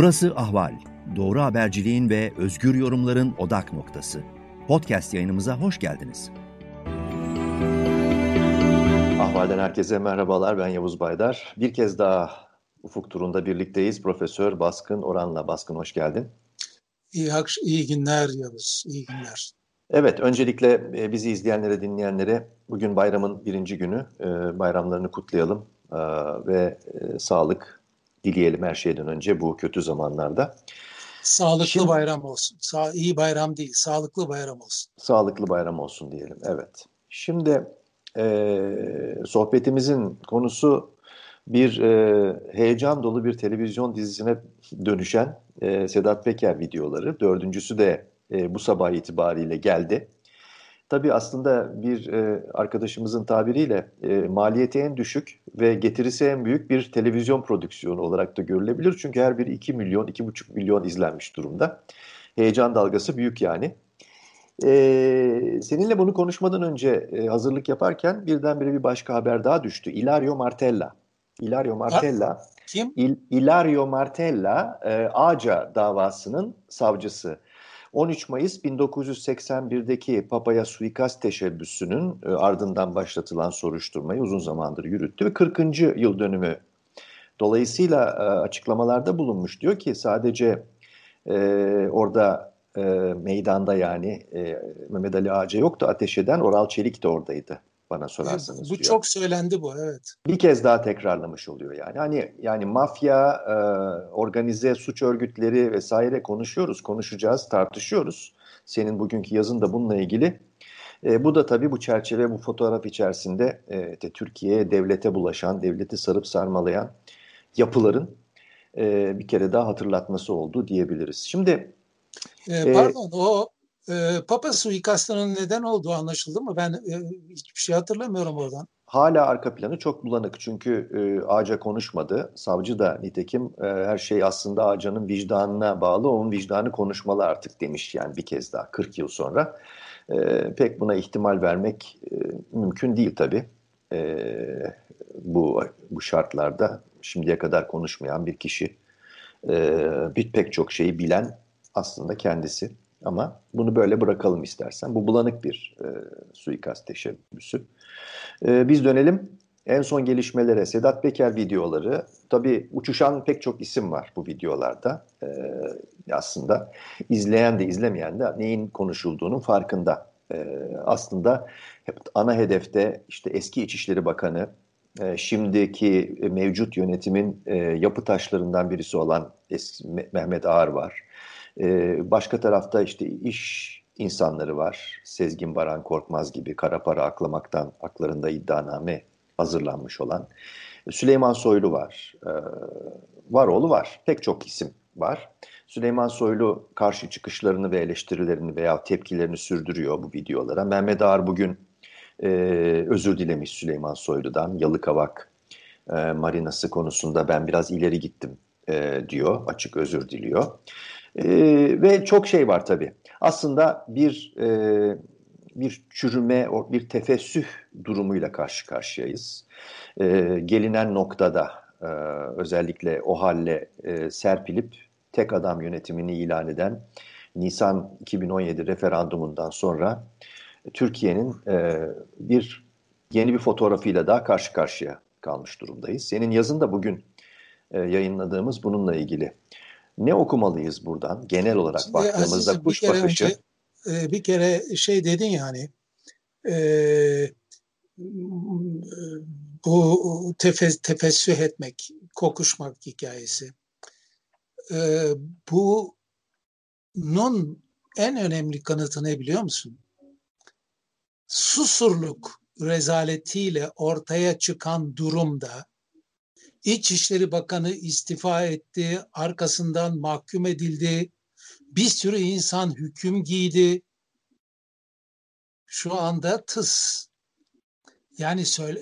Burası Ahval. Doğru haberciliğin ve özgür yorumların odak noktası. Podcast yayınımıza hoş geldiniz. Ahval'den herkese merhabalar. Ben Yavuz Baydar. Bir kez daha Ufuk turunda birlikteyiz. Profesör Baskın Oran'la. Baskın hoş geldin. İyi, iyi günler Yavuz. İyi günler. Evet, öncelikle e, bizi izleyenlere, dinleyenlere bugün bayramın birinci günü. E, bayramlarını kutlayalım e, ve sağlık dileyelim her şeyden önce bu kötü zamanlarda. Sağlıklı Şimdi, bayram olsun. Sa iyi bayram değil, sağlıklı bayram olsun. Sağlıklı bayram olsun diyelim, evet. Şimdi e, sohbetimizin konusu bir e, heyecan dolu bir televizyon dizisine dönüşen e, Sedat Peker videoları. Dördüncüsü de e, bu sabah itibariyle geldi. Tabii aslında bir e, arkadaşımızın tabiriyle e, maliyeti en düşük ve getirisi en büyük bir televizyon prodüksiyonu olarak da görülebilir. Çünkü her biri 2 milyon, 2,5 milyon izlenmiş durumda. Heyecan dalgası büyük yani. E, seninle bunu konuşmadan önce e, hazırlık yaparken birdenbire bir başka haber daha düştü. Ilario Martella. Ilario Martella. Ha, kim? Il, Ilario Martella e, Ağca davasının savcısı. 13 Mayıs 1981'deki Papa'ya suikast teşebbüsünün e, ardından başlatılan soruşturmayı uzun zamandır yürüttü ve 40. yıl dönümü dolayısıyla e, açıklamalarda bulunmuş. Diyor ki sadece e, orada e, meydanda yani e, Mehmet Ali Ağaca yoktu ateş eden Oral Çelik de oradaydı bana sorarsanız. Bu diyor. çok söylendi bu evet. Bir kez daha tekrarlamış oluyor yani. Hani yani mafya, e, organize suç örgütleri vesaire konuşuyoruz, konuşacağız, tartışıyoruz. Senin bugünkü yazın da bununla ilgili. E, bu da tabii bu çerçeve, bu fotoğraf içerisinde e, de Türkiye'ye devlete bulaşan, devleti sarıp sarmalayan yapıların e, bir kere daha hatırlatması oldu diyebiliriz. Şimdi e, pardon o e, Papa suikastının neden olduğu anlaşıldı mı? Ben e, hiçbir şey hatırlamıyorum oradan. Hala arka planı çok bulanık çünkü e, Ağaca konuşmadı. Savcı da nitekim e, her şey aslında Ağaca'nın vicdanına bağlı. Onun vicdanı konuşmalı artık demiş yani bir kez daha 40 yıl sonra. E, pek buna ihtimal vermek e, mümkün değil tabii. E, bu, bu şartlarda şimdiye kadar konuşmayan bir kişi e, bir pek çok şeyi bilen aslında kendisi. Ama bunu böyle bırakalım istersen. Bu bulanık bir e, suikast teşebbüsü. E, biz dönelim en son gelişmelere. Sedat Peker videoları. Tabii uçuşan pek çok isim var bu videolarda. E, aslında izleyen de izlemeyen de neyin konuşulduğunun farkında. E, aslında hep ana hedefte işte eski İçişleri Bakanı, e, şimdiki mevcut yönetimin e, yapı taşlarından birisi olan eski Mehmet Ağar var. Ee, başka tarafta işte iş insanları var. Sezgin Baran Korkmaz gibi kara para aklamaktan haklarında iddianame hazırlanmış olan. Süleyman Soylu var. Ee, Varoğlu var. Pek çok isim var. Süleyman Soylu karşı çıkışlarını ve eleştirilerini veya tepkilerini sürdürüyor bu videolara. Mehmet Ağar bugün e, özür dilemiş Süleyman Soylu'dan. Yalıkavak e, marinası konusunda ben biraz ileri gittim e, diyor. Açık özür diliyor. E, ve çok şey var tabii. Aslında bir e, bir çürüme, bir tefessüh durumuyla karşı karşıyayız. E, gelinen noktada e, özellikle o halle e, serpilip tek adam yönetimini ilan eden Nisan 2017 referandumundan sonra Türkiye'nin e, bir yeni bir fotoğrafıyla daha karşı karşıya kalmış durumdayız. Senin yazın da bugün e, yayınladığımız bununla ilgili. Ne okumalıyız buradan genel olarak Şimdi baktığımızda Aziz, kuş bir bakışı? Önce, e, bir kere şey dedin yani e, bu tefe, tefessüh etmek, kokuşmak hikayesi. E, bunun en önemli kanıtı ne biliyor musun? Susurluk rezaletiyle ortaya çıkan durumda İçişleri Bakanı istifa etti, arkasından mahkum edildi. Bir sürü insan hüküm giydi. Şu anda tıs. Yani söyle,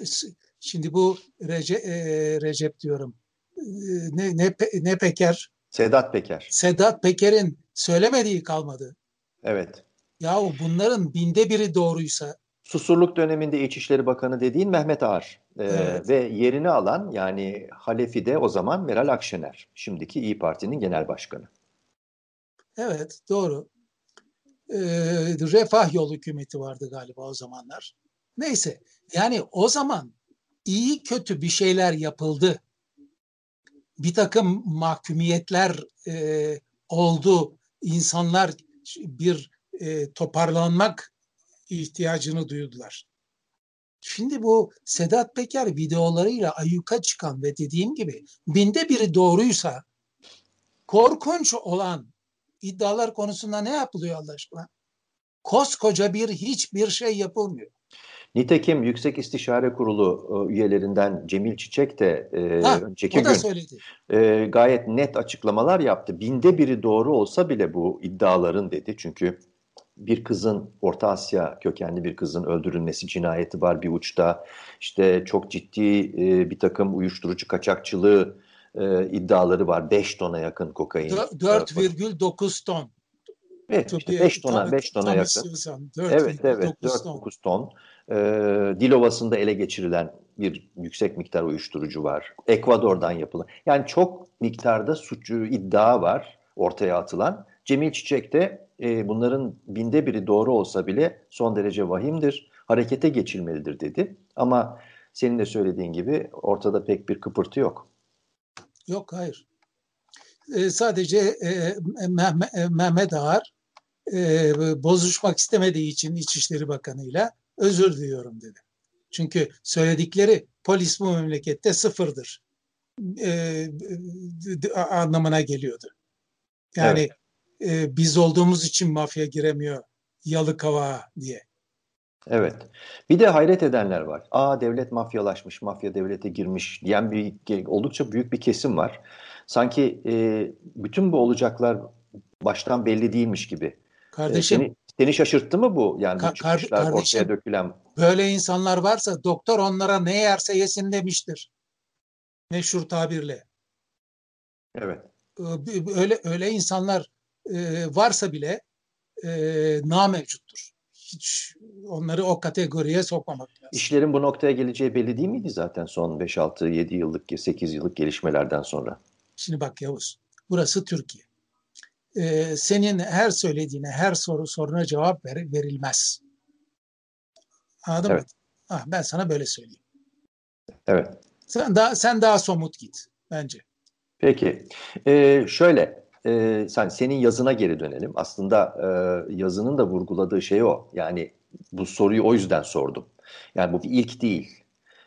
şimdi bu Rece, e, Recep diyorum. E, ne, ne, ne Peker? Sedat Peker. Sedat Peker'in söylemediği kalmadı. Evet. Yahu bunların binde biri doğruysa Susurluk döneminde İçişleri Bakanı dediğin Mehmet Ağar ee, evet. ve yerini alan yani Halefi'de o zaman Meral Akşener, şimdiki İyi Parti'nin genel başkanı. Evet doğru. Ee, refah yol hükümeti vardı galiba o zamanlar. Neyse yani o zaman iyi kötü bir şeyler yapıldı. Bir takım mahkumiyetler e, oldu. İnsanlar bir e, toparlanmak ihtiyacını duydular. Şimdi bu Sedat Peker videolarıyla ayyuka çıkan ve dediğim gibi binde biri doğruysa korkunç olan iddialar konusunda ne yapılıyor Allah aşkına? Koskoca bir hiçbir şey yapılmıyor. Nitekim Yüksek İstişare Kurulu e, üyelerinden Cemil Çiçek de e, ha, önceki gün e, gayet net açıklamalar yaptı. Binde biri doğru olsa bile bu iddiaların dedi. Çünkü bir kızın Orta Asya kökenli bir kızın öldürülmesi cinayeti var bir uçta. İşte çok ciddi e, bir takım uyuşturucu kaçakçılığı e, iddiaları var. 5 tona yakın kokain. 4,9 ton. Evet, işte 5 tona, 5 tona yakın. 4, evet, evet, 4,9 ton. E, Dilovası'nda ele geçirilen bir yüksek miktar uyuşturucu var. Ekvador'dan yapılan. Yani çok miktarda suçu iddia var ortaya atılan. Cemil Çiçek de e, bunların binde biri doğru olsa bile son derece vahimdir, harekete geçilmelidir dedi. Ama senin de söylediğin gibi ortada pek bir kıpırtı yok. Yok hayır. E, sadece e, Mehmet, e, Mehmet Ağar e, bozuşmak istemediği için İçişleri Bakanı'yla özür diliyorum dedi. Çünkü söyledikleri polis bu memlekette sıfırdır e, anlamına geliyordu. Yani evet e, biz olduğumuz için mafya giremiyor Yalıkava diye. Evet. Bir de hayret edenler var. Aa devlet mafyalaşmış, mafya devlete girmiş diyen bir oldukça büyük bir kesim var. Sanki e, bütün bu olacaklar baştan belli değilmiş gibi. Kardeşim. E, seni, seni şaşırttı mı bu? Yani ka- çıkışlar kardeşim, ortaya dökülen. Böyle insanlar varsa doktor onlara ne yerse yesin demiştir. Meşhur tabirle. Evet. Öyle öyle insanlar e, varsa bile e, namevcuttur. Hiç onları o kategoriye sokmamak lazım. İşlerin bu noktaya geleceği belli değil miydi zaten son 5-6-7 yıllık, 8 yıllık gelişmelerden sonra? Şimdi bak Yavuz, burası Türkiye. Ee, senin her söylediğine, her soru soruna cevap ver, verilmez. Anladın evet. mı? Ah, ben sana böyle söyleyeyim. Evet. Sen daha sen daha somut git bence. Peki. Ee, şöyle e, sen senin yazına geri dönelim. Aslında e, yazının da vurguladığı şey o. Yani bu soruyu o yüzden sordum. Yani bu bir ilk değil.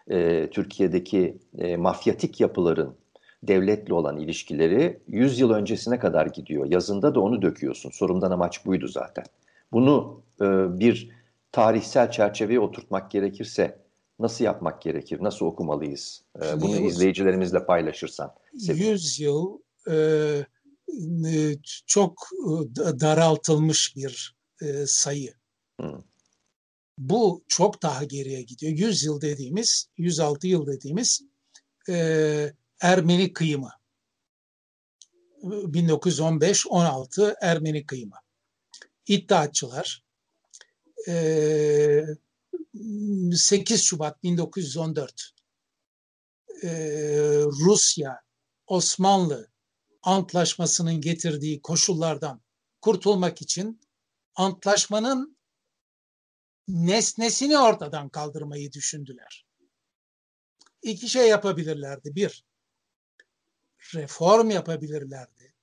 E, Türkiye'deki e, mafyatik yapıların devletle olan ilişkileri 100 yıl öncesine kadar gidiyor. Yazında da onu döküyorsun. Sorumdan amaç buydu zaten. Bunu e, bir tarihsel çerçeveye oturtmak gerekirse nasıl yapmak gerekir? Nasıl okumalıyız? E, bunu izleyicilerimizle paylaşırsan. 100 yıl e, e, çok e, daraltılmış bir e, sayı. Bu çok daha geriye gidiyor. 100 yıl dediğimiz, 106 yıl dediğimiz Ermeni kıyımı. 1915-16 Ermeni kıyımı. İddiatçılar 8 Şubat 1914 Rusya, Osmanlı antlaşmasının getirdiği koşullardan kurtulmak için antlaşmanın nesnesini ortadan kaldırmayı düşündüler. İki şey yapabilirlerdi. Bir, reform yapabilirlerdi.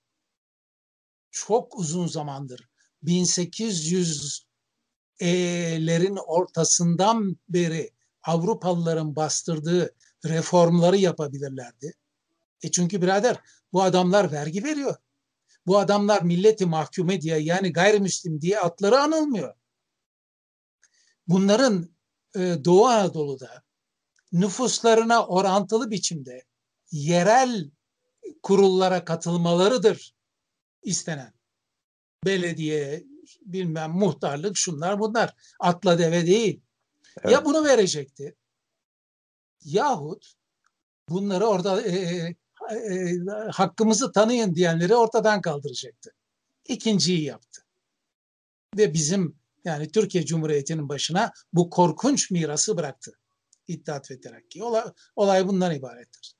Çok uzun zamandır 1800'lerin ortasından beri Avrupalıların bastırdığı reformları yapabilirlerdi. E çünkü birader bu adamlar vergi veriyor. Bu adamlar milleti mahkume diye yani gayrimüslim diye atları anılmıyor. Bunların e, Doğu Anadolu'da nüfuslarına orantılı biçimde yerel kurullara katılmalarıdır istenen. Belediye, bilmem muhtarlık şunlar bunlar. Atla deve değil. Evet. Ya bunu verecekti yahut bunları orada e, e e, hakkımızı tanıyın diyenleri ortadan kaldıracaktı. İkinciyi yaptı. Ve bizim Yani Türkiye Cumhuriyeti'nin başına bu korkunç mirası bıraktı. İttihat ve Terakki. Olay, olay bundan ibarettir.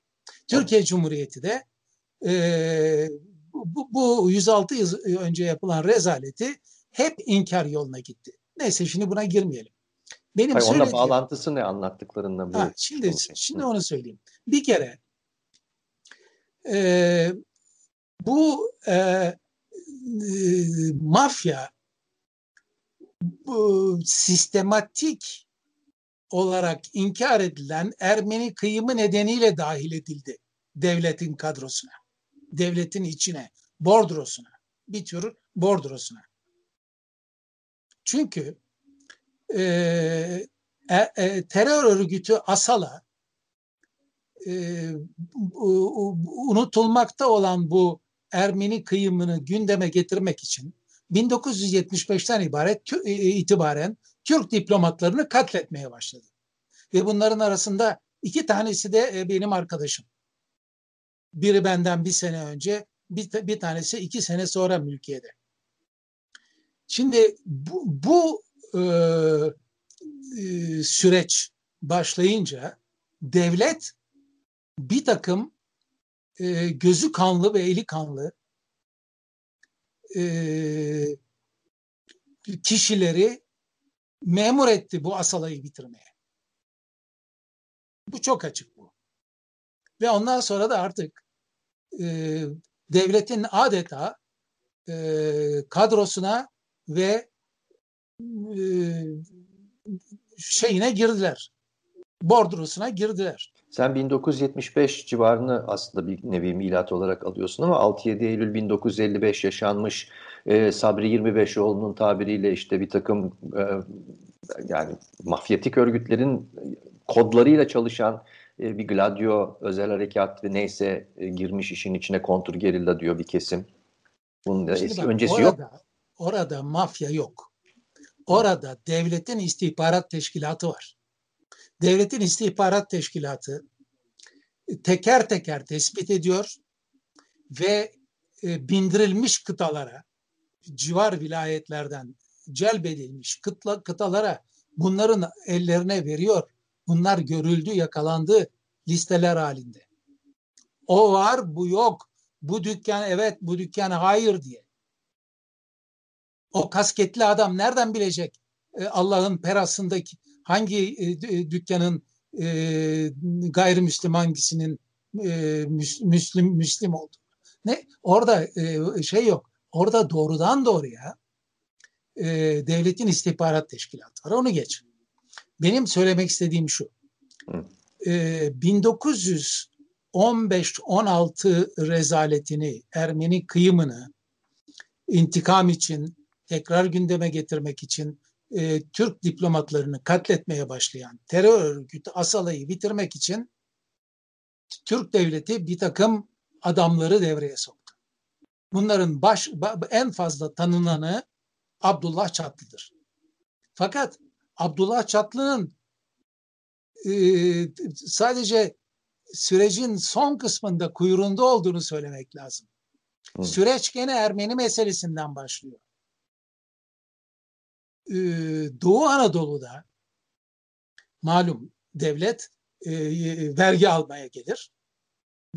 Türkiye Cumhuriyeti de e, bu, bu 106 yıl önce yapılan rezaleti hep inkar yoluna gitti. Neyse şimdi buna girmeyelim. Benim Hayır, onunla bağlantısı ne anlattıklarında? Ha, şimdi şimdi onu söyleyeyim. Bir kere e, bu e, e, mafya bu sistematik olarak inkar edilen Ermeni kıyımı nedeniyle dahil edildi devletin kadrosuna, devletin içine, bordrosuna, bir tür bordrosuna. Çünkü e, e, e, terör örgütü Asala unutulmakta olan bu Ermeni kıyımını gündeme getirmek için 1975'ten ibaret e, itibaren Türk diplomatlarını katletmeye başladı. Ve bunların arasında iki tanesi de e, benim arkadaşım. Biri benden bir sene önce, bir, bir tanesi iki sene sonra mülkiyede. Şimdi bu, bu e, e, süreç başlayınca devlet bir takım e, gözü kanlı ve eli kanlı e, kişileri memur etti bu asalayı bitirmeye. Bu çok açık bu. Ve ondan sonra da artık e, devletin adeta e, kadrosuna ve e, şeyine girdiler. Bordrosuna girdiler. Sen 1975 civarını aslında bir nevi milat olarak alıyorsun ama 6-7 Eylül 1955 yaşanmış e, Sabri 25oğlu'nun tabiriyle işte bir takım e, yani mafyatik örgütlerin kodlarıyla çalışan e, bir Gladio özel harekat ve neyse e, girmiş işin içine kontur gerilla diyor bir kesim. Bunun da eski, bak, öncesi orada, yok. Orada mafya yok. Orada devletin istihbarat teşkilatı var. Devletin istihbarat teşkilatı teker teker tespit ediyor ve e, bindirilmiş kıtalara, civar vilayetlerden celbedilmiş kıtla, kıtalara bunların ellerine veriyor. Bunlar görüldü, yakalandı listeler halinde. O var, bu yok. Bu dükkan evet, bu dükkan hayır diye. O kasketli adam nereden bilecek e, Allah'ın perasındaki hangi e, e, dükkanın gayrimüslim hangisinin müslim müslim oldu? Ne orada şey yok. Orada doğrudan doğruya devletin istihbarat teşkilatı var. Onu geç. Benim söylemek istediğim şu. 1915-16 rezaletini, Ermeni kıyımını intikam için tekrar gündeme getirmek için e, Türk diplomatlarını katletmeye başlayan terör örgütü Asala'yı bitirmek için Türk devleti bir takım adamları devreye soktu. Bunların baş, en fazla tanınanı Abdullah Çatlı'dır. Fakat Abdullah Çatlı'nın e, sadece sürecin son kısmında kuyruğunda olduğunu söylemek lazım. Hı. Süreç gene Ermeni meselesinden başlıyor. Ee, Doğu Anadolu'da malum devlet e, vergi almaya gelir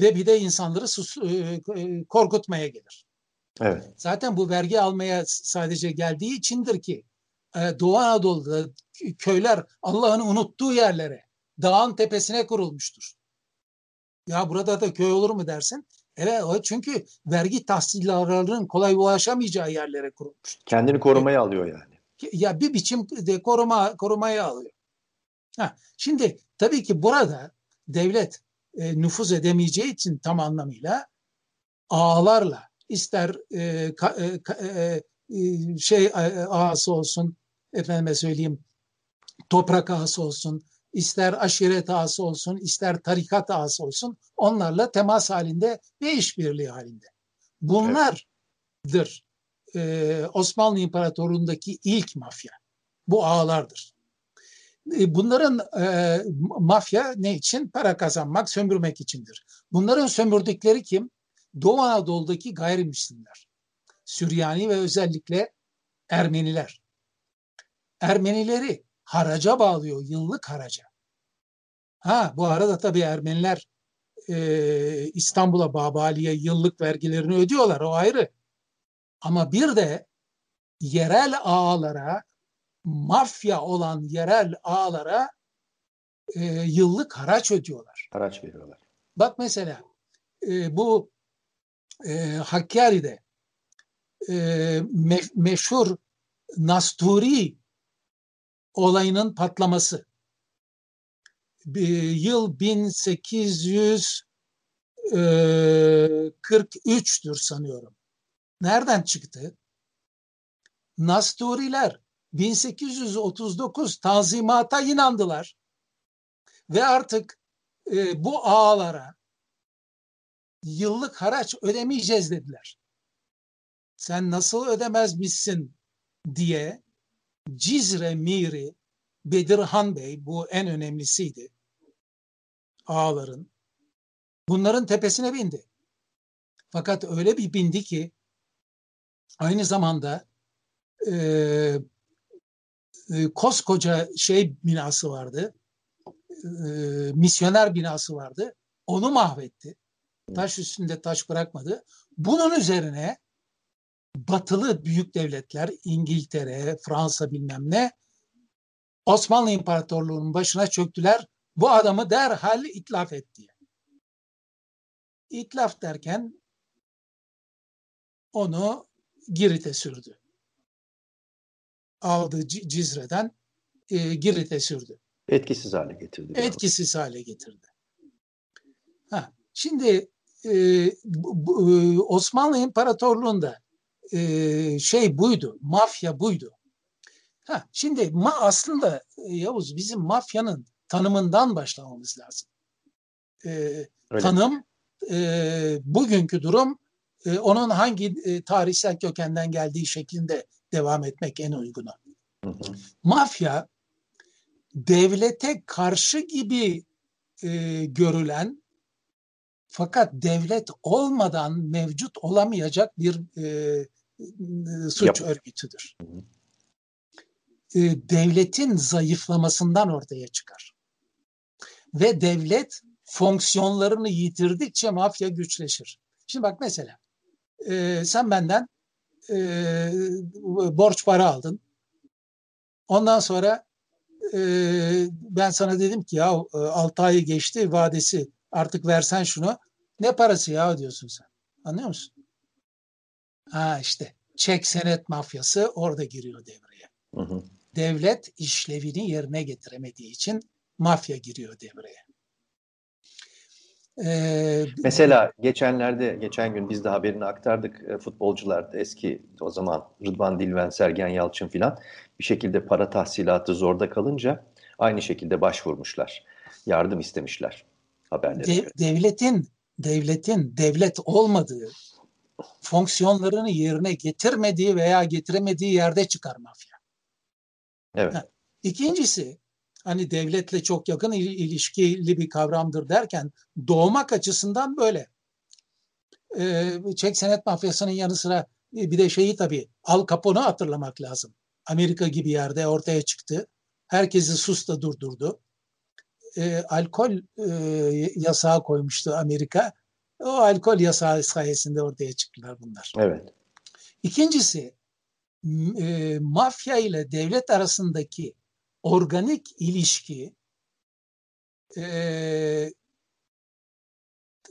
ve bir de insanları sus, e, e, korkutmaya gelir. Evet. Zaten bu vergi almaya sadece geldiği içindir ki Doğu Anadolu'da köyler Allah'ın unuttuğu yerlere, dağın tepesine kurulmuştur. Ya burada da köy olur mu dersin? Evet çünkü vergi tahsillerinin kolay ulaşamayacağı yerlere kurulmuş. Kendini korumaya e, alıyor yani ya bir biçim de koruma korumaya alıyor. Ha, şimdi tabii ki burada devlet e, nüfuz edemeyeceği için tam anlamıyla ağlarla ister e, ka, e, e, e şey e, ağası olsun efendime söyleyeyim toprak ağası olsun ister aşiret ağası olsun ister tarikat ağası olsun onlarla temas halinde ve işbirliği halinde. Bunlardır e, Osmanlı İmparatorluğu'ndaki ilk mafya. Bu ağlardır. E, bunların e, mafya ne için? Para kazanmak, sömürmek içindir. Bunların sömürdükleri kim? Doğu Anadolu'daki gayrimüslimler. Süryani ve özellikle Ermeniler. Ermenileri haraca bağlıyor, yıllık haraca. Ha bu arada tabii Ermeniler e, İstanbul'a Babali'ye yıllık vergilerini ödüyorlar o ayrı. Ama bir de yerel ağalara mafya olan yerel ağalara e, yıllık haraç ödüyorlar. Haraç veriyorlar. Bak mesela e, bu e, Hakkari'de e, me, meşhur Nasturi olayının patlaması. Bir yıl 1843'tür sanıyorum. Nereden çıktı? Nasturiler 1839 tanzimata inandılar. Ve artık e, bu ağalara yıllık haraç ödemeyeceğiz dediler. Sen nasıl ödemezmişsin diye Cizre Miri Bedirhan Bey bu en önemlisiydi ağaların. Bunların tepesine bindi. Fakat öyle bir bindi ki aynı zamanda e, e, koskoca şey binası vardı. E, misyoner binası vardı. Onu mahvetti. Taş üstünde taş bırakmadı. Bunun üzerine batılı büyük devletler İngiltere, Fransa bilmem ne Osmanlı İmparatorluğu'nun başına çöktüler. Bu adamı derhal itlaf et diye. İtlaf derken onu Girit'e sürdü. Aldı Cizre'den e, Girit'e sürdü. Etkisiz hale getirdi. Etkisiz hale getirdi. Ha, şimdi e, bu, bu, Osmanlı İmparatorluğu'nda e, şey buydu, mafya buydu. Ha, şimdi ma aslında e, Yavuz bizim mafyanın tanımından başlamamız lazım. E, tanım e, bugünkü durum e, onun hangi e, tarihsel kökenden geldiği şeklinde devam etmek en uygunu. Hı hı. Mafya devlete karşı gibi e, görülen fakat devlet olmadan mevcut olamayacak bir e, suç Yap. örgütüdür. E, devletin zayıflamasından ortaya çıkar. Ve devlet fonksiyonlarını yitirdikçe mafya güçleşir. Şimdi bak mesela e, sen benden e, borç para aldın. Ondan sonra e, ben sana dedim ki ya 6 ayı geçti vadesi artık versen şunu. Ne parası ya diyorsun sen. Anlıyor musun? Ha işte çek senet mafyası orada giriyor devreye. Hı hı. Devlet işlevini yerine getiremediği için mafya giriyor devreye. Ee, Mesela geçenlerde, geçen gün biz de haberini aktardık. E, futbolcular eski o zaman Rıdvan Dilven, Sergen Yalçın filan bir şekilde para tahsilatı zorda kalınca aynı şekilde başvurmuşlar. Yardım istemişler haberleri. De, devletin devletin devlet olmadığı fonksiyonlarını yerine getirmediği veya getiremediği yerde çıkar mafya. Evet. Ha. İkincisi hani devletle çok yakın ilişkili bir kavramdır derken doğmak açısından böyle. Ee, çek senet mafyasının yanı sıra bir de şeyi tabii Al Capone'u hatırlamak lazım. Amerika gibi yerde ortaya çıktı. Herkesi susta durdurdu. E, alkol e, yasağı koymuştu Amerika. O alkol yasağı sayesinde ortaya çıktılar bunlar. Evet. İkincisi e, mafya ile devlet arasındaki organik ilişki e,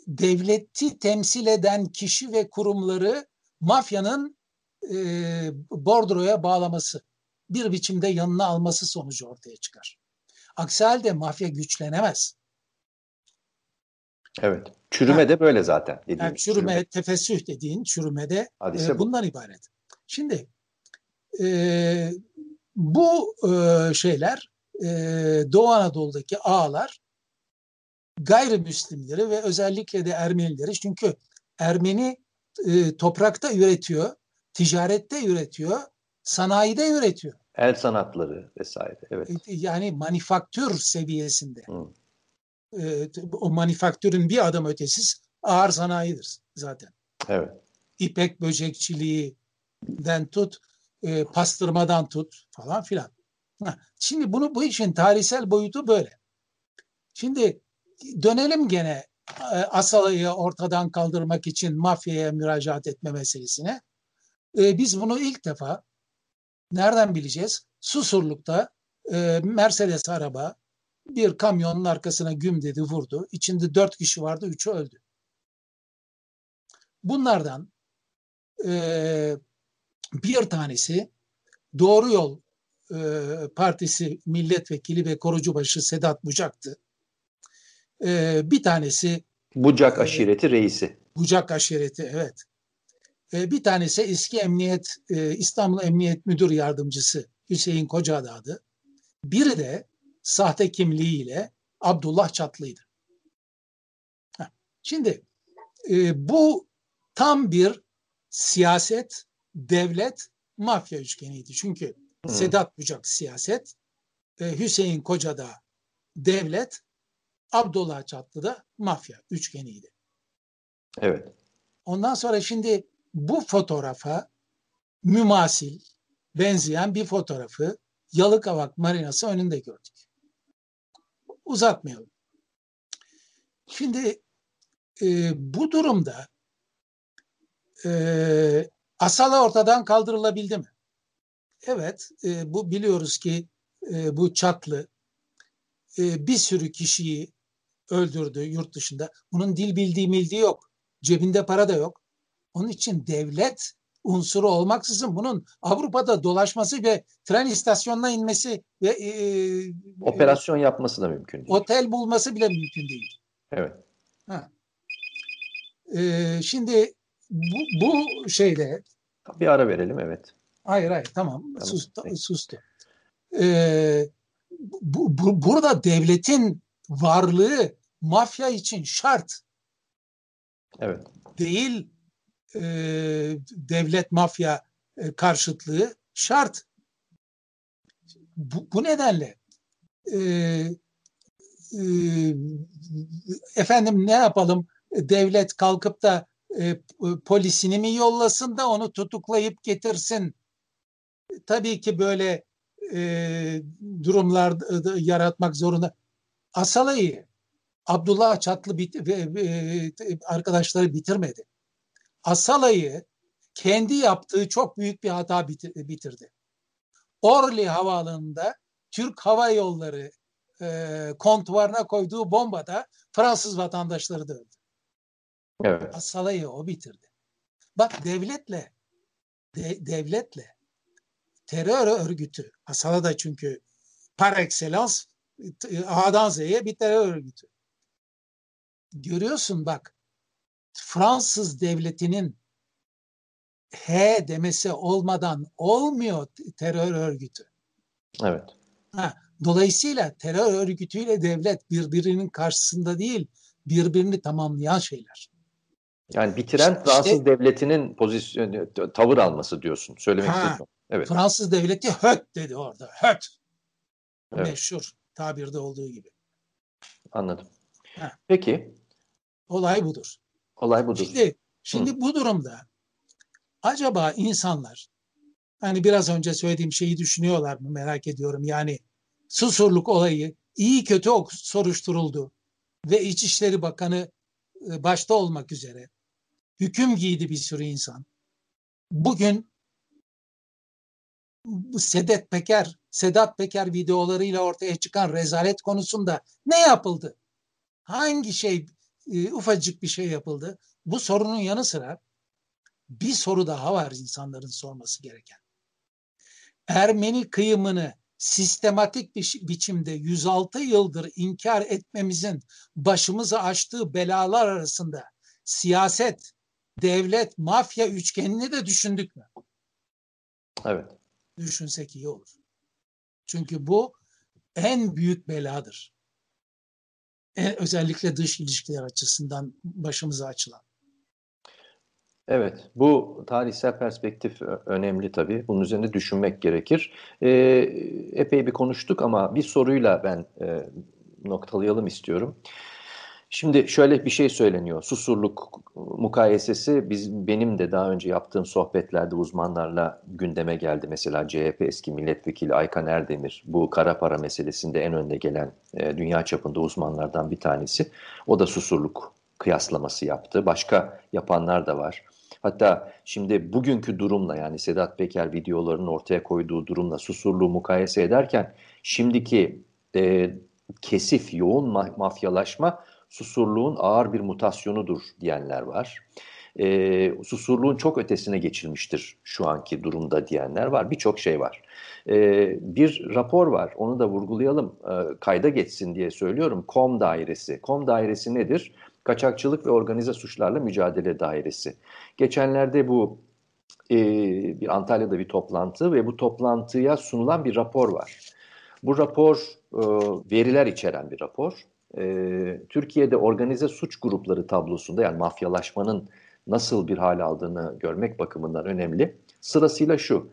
devleti temsil eden kişi ve kurumları mafyanın e, bordroya bağlaması, bir biçimde yanına alması sonucu ortaya çıkar. Aksi halde mafya güçlenemez. Evet. Çürüme de böyle zaten. Yani çürüme, çürüme, tefessüh dediğin çürümede e, bundan bu. ibaret. Şimdi e, bu e, şeyler e, Doğu Anadolu'daki ağlar gayrimüslimleri ve özellikle de Ermenileri çünkü Ermeni e, toprakta üretiyor, ticarette üretiyor, sanayide üretiyor. El sanatları vesaire. Evet. E, yani manifaktür seviyesinde. Hı. E, o manifaktürün bir adım ötesiz ağır sanayidir zaten. Evet. İpek böcekçiliğinden tut, e, pastırmadan tut falan filan. Şimdi bunu bu işin tarihsel boyutu böyle. Şimdi dönelim gene e, Asala'yı ortadan kaldırmak için mafyaya müracaat etme meselesine. E, biz bunu ilk defa nereden bileceğiz? Susurluk'ta e, Mercedes araba bir kamyonun arkasına güm dedi vurdu. İçinde dört kişi vardı, üçü öldü. Bunlardan e, bir tanesi Doğru Yol e, Partisi milletvekili ve korucubaşı Sedat Bucak'tı. E, bir tanesi Bucak aşireti e, reisi. Bucak aşireti evet. E, bir tanesi eski emniyet e, İstanbul Emniyet Müdür Yardımcısı Hüseyin Kocaada'dı. Biri de sahte kimliğiyle Abdullah Çatlı'ydı. Şimdi e, bu tam bir siyaset, devlet, mafya üçgeniydi. Çünkü hmm. Sedat Bucak siyaset, e, Hüseyin Kocada devlet, Abdullah Çatlı da mafya üçgeniydi. Evet. Ondan sonra şimdi bu fotoğrafa mümasil, benzeyen bir fotoğrafı Yalıkavak Marinası önünde gördük. Uzatmayalım. Şimdi e, bu durumda e, Asala ortadan kaldırılabildi mi? Evet, e, bu biliyoruz ki e, bu çatlı e, bir sürü kişiyi öldürdü yurt dışında. Bunun dil bildiği bildiği yok. Cebinde para da yok. Onun için devlet unsuru olmaksızın bunun Avrupa'da dolaşması ve tren istasyonuna inmesi ve e, e operasyon yapması da mümkün değil. Otel bulması bile mümkün değil. Evet. Ha. Ee, şimdi bu, bu şeyde bir ara verelim evet. Hayır hayır tamam, tamam. Sustu, sustu. Ee, bu, bu, burada devletin varlığı mafya için şart. Evet. Değil e, devlet mafya e, karşıtlığı şart. Bu, bu nedenle e, e, efendim ne yapalım devlet kalkıp da e, polisini mi yollasın da onu tutuklayıp getirsin. Tabii ki böyle e, durumlar yaratmak zorunda. Asala'yı Abdullah Çatlı bit ve, ve arkadaşları bitirmedi. Asala'yı kendi yaptığı çok büyük bir hata bitirdi. Orly Havaalanı'nda Türk Hava Yolları e, kontuvarına koyduğu bombada Fransız vatandaşları da öldü. Evet. Asala'yı o bitirdi. Bak devletle de, devletle terör örgütü Asala da çünkü par excellence A'dan Z'ye bir terör örgütü. Görüyorsun bak Fransız devletinin H demesi olmadan olmuyor terör örgütü. Evet. Ha, dolayısıyla terör örgütüyle devlet birbirinin karşısında değil, birbirini tamamlayan şeyler. Yani bitiren işte, Fransız devletinin pozisyon tavır alması diyorsun. Söylemek istiyorum. Evet. Fransız devleti höt dedi orada. Höt. Evet. Meşhur tabirde olduğu gibi. Anladım. Ha. Peki. Olay budur. Olay budur. Şimdi, şimdi Hı. bu durumda acaba insanlar hani biraz önce söylediğim şeyi düşünüyorlar mı merak ediyorum. Yani Susurluk olayı iyi kötü soruşturuldu ve İçişleri Bakanı e, başta olmak üzere hüküm giydi bir sürü insan. Bugün Sedat Peker, Sedat Peker videolarıyla ortaya çıkan rezalet konusunda ne yapıldı? Hangi şey e, ufacık bir şey yapıldı? Bu sorunun yanı sıra bir soru daha var insanların sorması gereken. Ermeni kıyımını sistematik bir biçimde 106 yıldır inkar etmemizin başımıza açtığı belalar arasında siyaset, devlet, mafya üçgenini de düşündük mü? Evet. Düşünsek iyi olur. Çünkü bu en büyük beladır. En, özellikle dış ilişkiler açısından başımıza açılan. Evet, bu tarihsel perspektif önemli tabii. Bunun üzerinde düşünmek gerekir. Ee, epey bir konuştuk ama bir soruyla ben e, noktalayalım istiyorum. Şimdi şöyle bir şey söyleniyor. Susurluk mukayesesi biz benim de daha önce yaptığım sohbetlerde uzmanlarla gündeme geldi. Mesela CHP eski milletvekili Aykan Erdemir bu kara para meselesinde en önde gelen e, dünya çapında uzmanlardan bir tanesi. O da susurluk kıyaslaması yaptı. Başka yapanlar da var. Hatta şimdi bugünkü durumla yani Sedat Peker videolarının ortaya koyduğu durumla susurluğu mukayese ederken şimdiki e, kesif, yoğun ma mafyalaşma susurluğun ağır bir mutasyonudur diyenler var. E, susurluğun çok ötesine geçilmiştir şu anki durumda diyenler var. Birçok şey var. E, bir rapor var, onu da vurgulayalım, e, kayda geçsin diye söylüyorum. KOM dairesi. KOM dairesi nedir? Kaçakçılık ve Organize Suçlarla Mücadele Dairesi. Geçenlerde bu e, bir Antalya'da bir toplantı ve bu toplantıya sunulan bir rapor var. Bu rapor e, veriler içeren bir rapor. E, Türkiye'de organize suç grupları tablosunda yani mafyalaşmanın nasıl bir hal aldığını görmek bakımından önemli. Sırasıyla şu.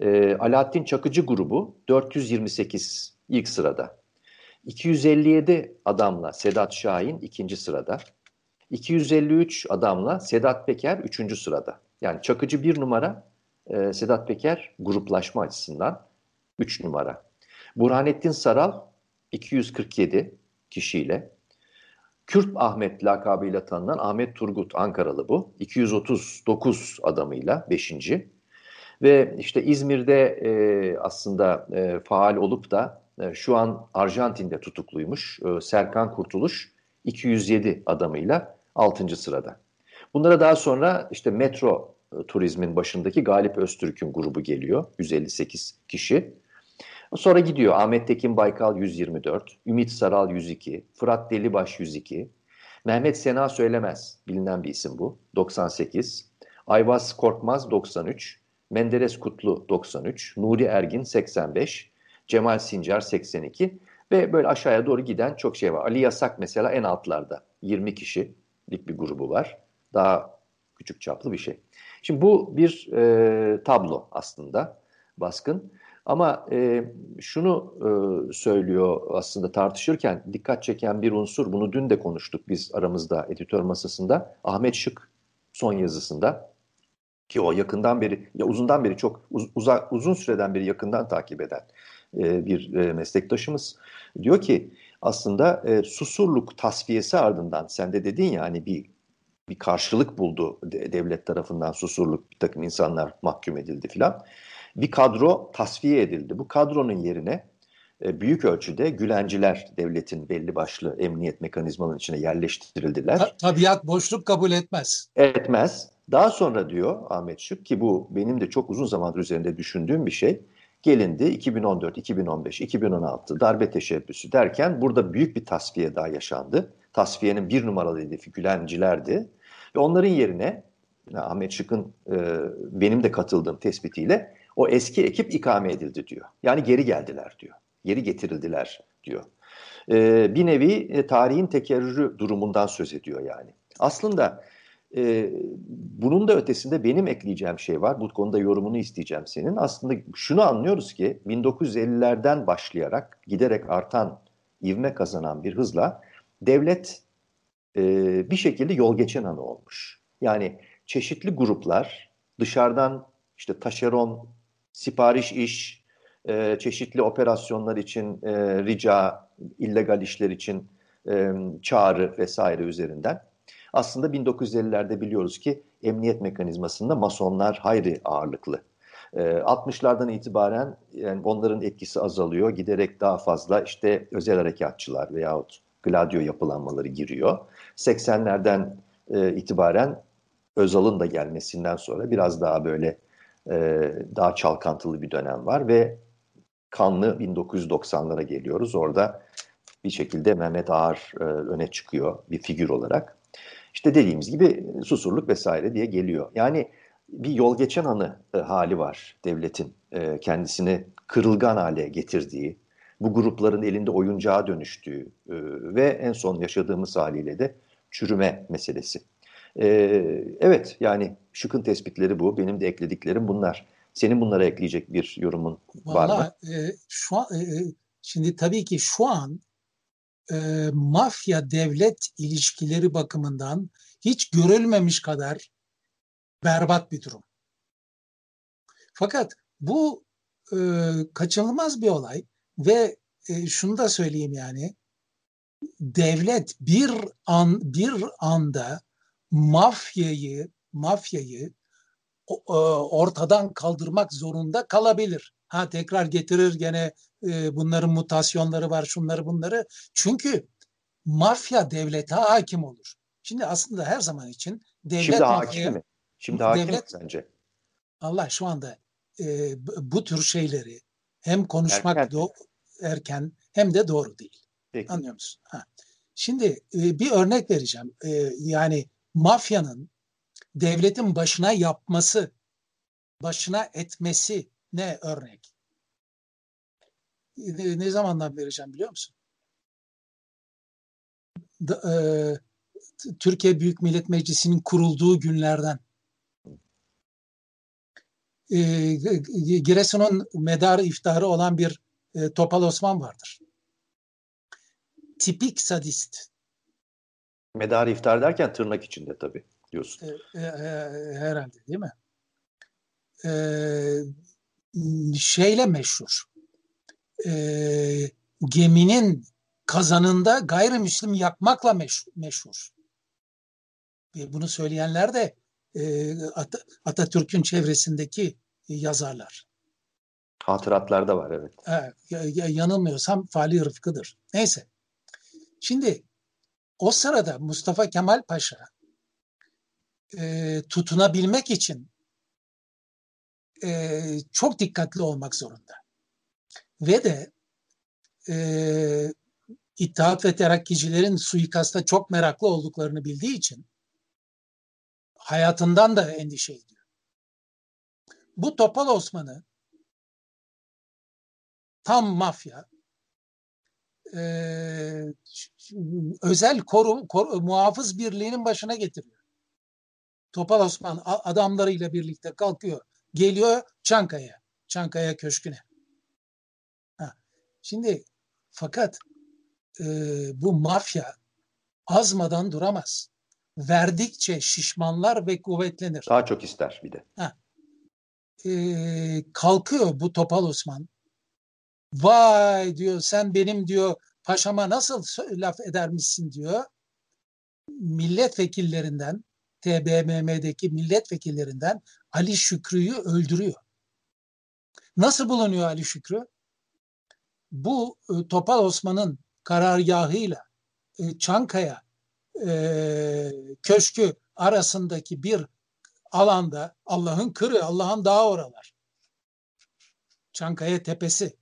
E, Alaaddin Çakıcı grubu 428 ilk sırada. 257 adamla Sedat Şahin ikinci sırada. 253 adamla Sedat Peker üçüncü sırada. Yani Çakıcı bir numara, e, Sedat Peker gruplaşma açısından üç numara. Burhanettin Saral 247 kişiyle. Kürt Ahmet lakabıyla tanınan Ahmet Turgut Ankaralı bu. 239 adamıyla 5. Ve işte İzmir'de e, aslında e, faal olup da e, şu an Arjantin'de tutukluymuş e, Serkan Kurtuluş 207 adamıyla 6. sırada. Bunlara daha sonra işte metro e, turizmin başındaki Galip Öztürk'ün grubu geliyor 158 kişi. Sonra gidiyor. Ahmet Tekin Baykal 124, Ümit Saral 102, Fırat Delibaş 102, Mehmet Sena Söylemez bilinen bir isim bu. 98, Ayvaz Korkmaz 93, Menderes Kutlu 93, Nuri Ergin 85, Cemal Sincar 82 ve böyle aşağıya doğru giden çok şey var. Ali Yasak mesela en altlarda. 20 kişilik bir grubu var. Daha küçük çaplı bir şey. Şimdi bu bir e, tablo aslında baskın. Ama e, şunu e, söylüyor aslında tartışırken dikkat çeken bir unsur, bunu dün de konuştuk biz aramızda editör masasında. Ahmet Şık son yazısında ki o yakından beri, ya uzundan beri çok uz, uza, uzun süreden beri yakından takip eden e, bir e, meslektaşımız diyor ki aslında e, susurluk tasfiyesi ardından sen de dedin ya hani bir bir karşılık buldu devlet tarafından susurluk bir takım insanlar mahkum edildi filan bir kadro tasfiye edildi. Bu kadronun yerine e, büyük ölçüde Gülenciler devletin belli başlı emniyet mekanizmalarının içine yerleştirildiler. Ta tabiat boşluk kabul etmez. Etmez. Daha sonra diyor Ahmet Şık ki bu benim de çok uzun zamandır üzerinde düşündüğüm bir şey. Gelindi 2014, 2015, 2016 darbe teşebbüsü derken burada büyük bir tasfiye daha yaşandı. Tasfiyenin bir numaralı hedefi Gülencilerdi. Ve onların yerine Ahmet Şık'ın e, benim de katıldığım tespitiyle o eski ekip ikame edildi diyor. Yani geri geldiler diyor. Geri getirildiler diyor. Ee, bir nevi e, tarihin tekerrürü durumundan söz ediyor yani. Aslında e, bunun da ötesinde benim ekleyeceğim şey var. Bu konuda yorumunu isteyeceğim senin. Aslında şunu anlıyoruz ki 1950'lerden başlayarak giderek artan, ivme kazanan bir hızla devlet e, bir şekilde yol geçen anı olmuş. Yani çeşitli gruplar dışarıdan işte taşeron sipariş iş, e, çeşitli operasyonlar için e, rica, illegal işler için e, çağrı vesaire üzerinden. Aslında 1950'lerde biliyoruz ki emniyet mekanizmasında masonlar hayli ağırlıklı. E, 60'lardan itibaren yani onların etkisi azalıyor. Giderek daha fazla işte özel harekatçılar veyahut gladio yapılanmaları giriyor. 80'lerden e, itibaren Özal'ın da gelmesinden sonra biraz daha böyle e, daha çalkantılı bir dönem var ve kanlı 1990'lara geliyoruz. Orada bir şekilde Mehmet Ağar e, öne çıkıyor bir figür olarak. İşte dediğimiz gibi susurluk vesaire diye geliyor. Yani bir yol geçen anı e, hali var devletin kendisini kırılgan hale getirdiği, bu grupların elinde oyuncağa dönüştüğü ve en son yaşadığımız haliyle de çürüme meselesi. E, evet yani Şık'ın tespitleri bu. Benim de eklediklerim bunlar. Senin bunlara ekleyecek bir yorumun Vallahi, var mı? E, şu an, e, e, şimdi tabii ki şu an e, mafya devlet ilişkileri bakımından hiç görülmemiş kadar berbat bir durum. Fakat bu e, kaçınılmaz bir olay ve e, şunu da söyleyeyim yani devlet bir an bir anda mafyayı mafyayı e, ortadan kaldırmak zorunda kalabilir. Ha tekrar getirir gene e, bunların mutasyonları var şunları bunları. Çünkü mafya devlete hakim olur. Şimdi aslında her zaman için devlet Şimdi hakim mi? Şimdi hakim devlet, mi sence? Allah şu anda e, bu tür şeyleri hem konuşmak erken, do- erken hem de doğru değil. Peki. Anlıyor musun? Ha. Şimdi e, bir örnek vereceğim. E, yani mafyanın devletin başına yapması, başına etmesi ne örnek? E, ne zamandan vereceğim biliyor musun? E, Türkiye Büyük Millet Meclisi'nin kurulduğu günlerden e, Giresun'un medarı iftarı olan bir e, Topal Osman vardır. Tipik sadist. Medarı iftar derken tırnak içinde tabii diyorsun. E, e, e, herhalde değil mi? E, şeyle meşhur. E, geminin kazanında gayrimüslim yakmakla meşhur. meşhur. Ve bunu söyleyenler de e, At Atatürk'ün çevresindeki yazarlar. Hatıratlarda var evet. evet yanılmıyorsam Fali Rıfkı'dır. Neyse. Şimdi o sırada Mustafa Kemal Paşa e, tutunabilmek için e, çok dikkatli olmak zorunda. Ve de e, İttihat ve Terakkicilerin suikasta çok meraklı olduklarını bildiği için hayatından da endişe ediyor. Bu Topal Osman'ı tam mafya e, özel koru, koru, muhafız birliğinin başına getiriyor. Topal Osman adamlarıyla birlikte kalkıyor. Geliyor Çankaya. Çankaya Köşkü'ne. Ha. Şimdi fakat e, bu mafya azmadan duramaz. Verdikçe şişmanlar ve kuvvetlenir. Daha çok ister bir de. Ha. E, kalkıyor bu Topal Osman. Vay diyor sen benim diyor paşama nasıl laf edermişsin diyor. Milletvekillerinden TBMM'deki milletvekillerinden Ali Şükrü'yü öldürüyor. Nasıl bulunuyor Ali Şükrü? Bu e, Topal Osman'ın karargahıyla e, Çankaya e, köşkü arasındaki bir alanda Allah'ın kırı, Allah'ın dağı oralar. Çankaya tepesi.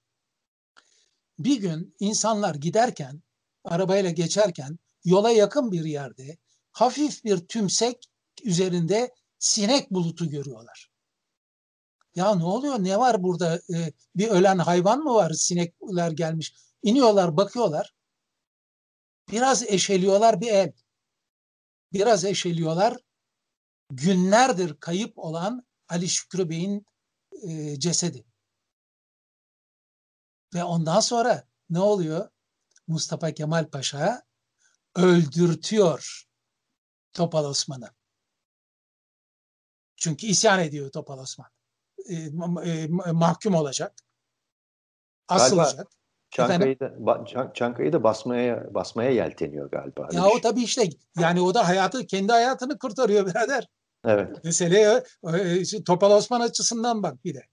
Bir gün insanlar giderken, arabayla geçerken yola yakın bir yerde hafif bir tümsek üzerinde sinek bulutu görüyorlar. Ya ne oluyor? Ne var burada? Ee, bir ölen hayvan mı var? Sinekler gelmiş. İniyorlar, bakıyorlar. Biraz eşeliyorlar bir el. Biraz eşeliyorlar. Günlerdir kayıp olan Ali Şükrü Bey'in e, cesedi. Ve ondan sonra ne oluyor? Mustafa Kemal Paşa öldürtüyor Topal Osman'ı. Çünkü isyan ediyor Topal Osman. E, e, mahkum olacak. Asılacak. Galiba Çankayı da, Çankayı da basmaya basmaya yelteniyor galiba. Ya o tabii işte yani o da hayatı kendi hayatını kurtarıyor birader. Evet. Meseleye e, Topal Osman açısından bak bir de.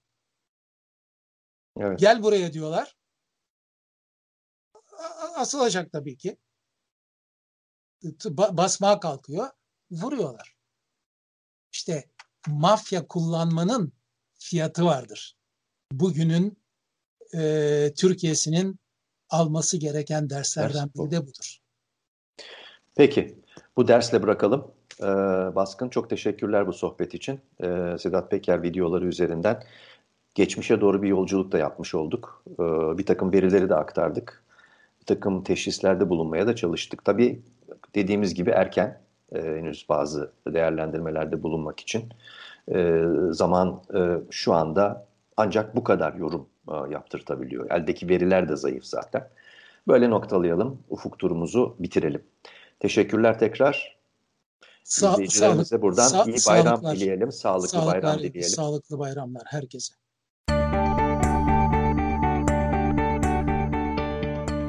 Evet. Gel buraya diyorlar. Asılacak tabii ki. Basmaya kalkıyor. Vuruyorlar. İşte mafya kullanmanın fiyatı vardır. Bugünün e, Türkiye'sinin alması gereken derslerden biri de budur. Peki, bu dersle bırakalım. Ee, Baskın çok teşekkürler bu sohbet için. Ee, Sedat Peker videoları üzerinden geçmişe doğru bir yolculuk da yapmış olduk. Ee, bir takım verileri de aktardık. Bir takım teşhislerde bulunmaya da çalıştık. Tabii dediğimiz gibi erken e, henüz bazı değerlendirmelerde bulunmak için. E, zaman e, şu anda ancak bu kadar yorum e, yaptırtabiliyor. Eldeki veriler de zayıf zaten. Böyle noktalayalım. Ufuk turumuzu bitirelim. Teşekkürler tekrar. Sa İzleyicilerimize buradan sa iyi bayram sağlıklar, dileyelim. Sağlıklı sağlıklar, bayram dileyelim. Sağlıklı bayramlar herkese.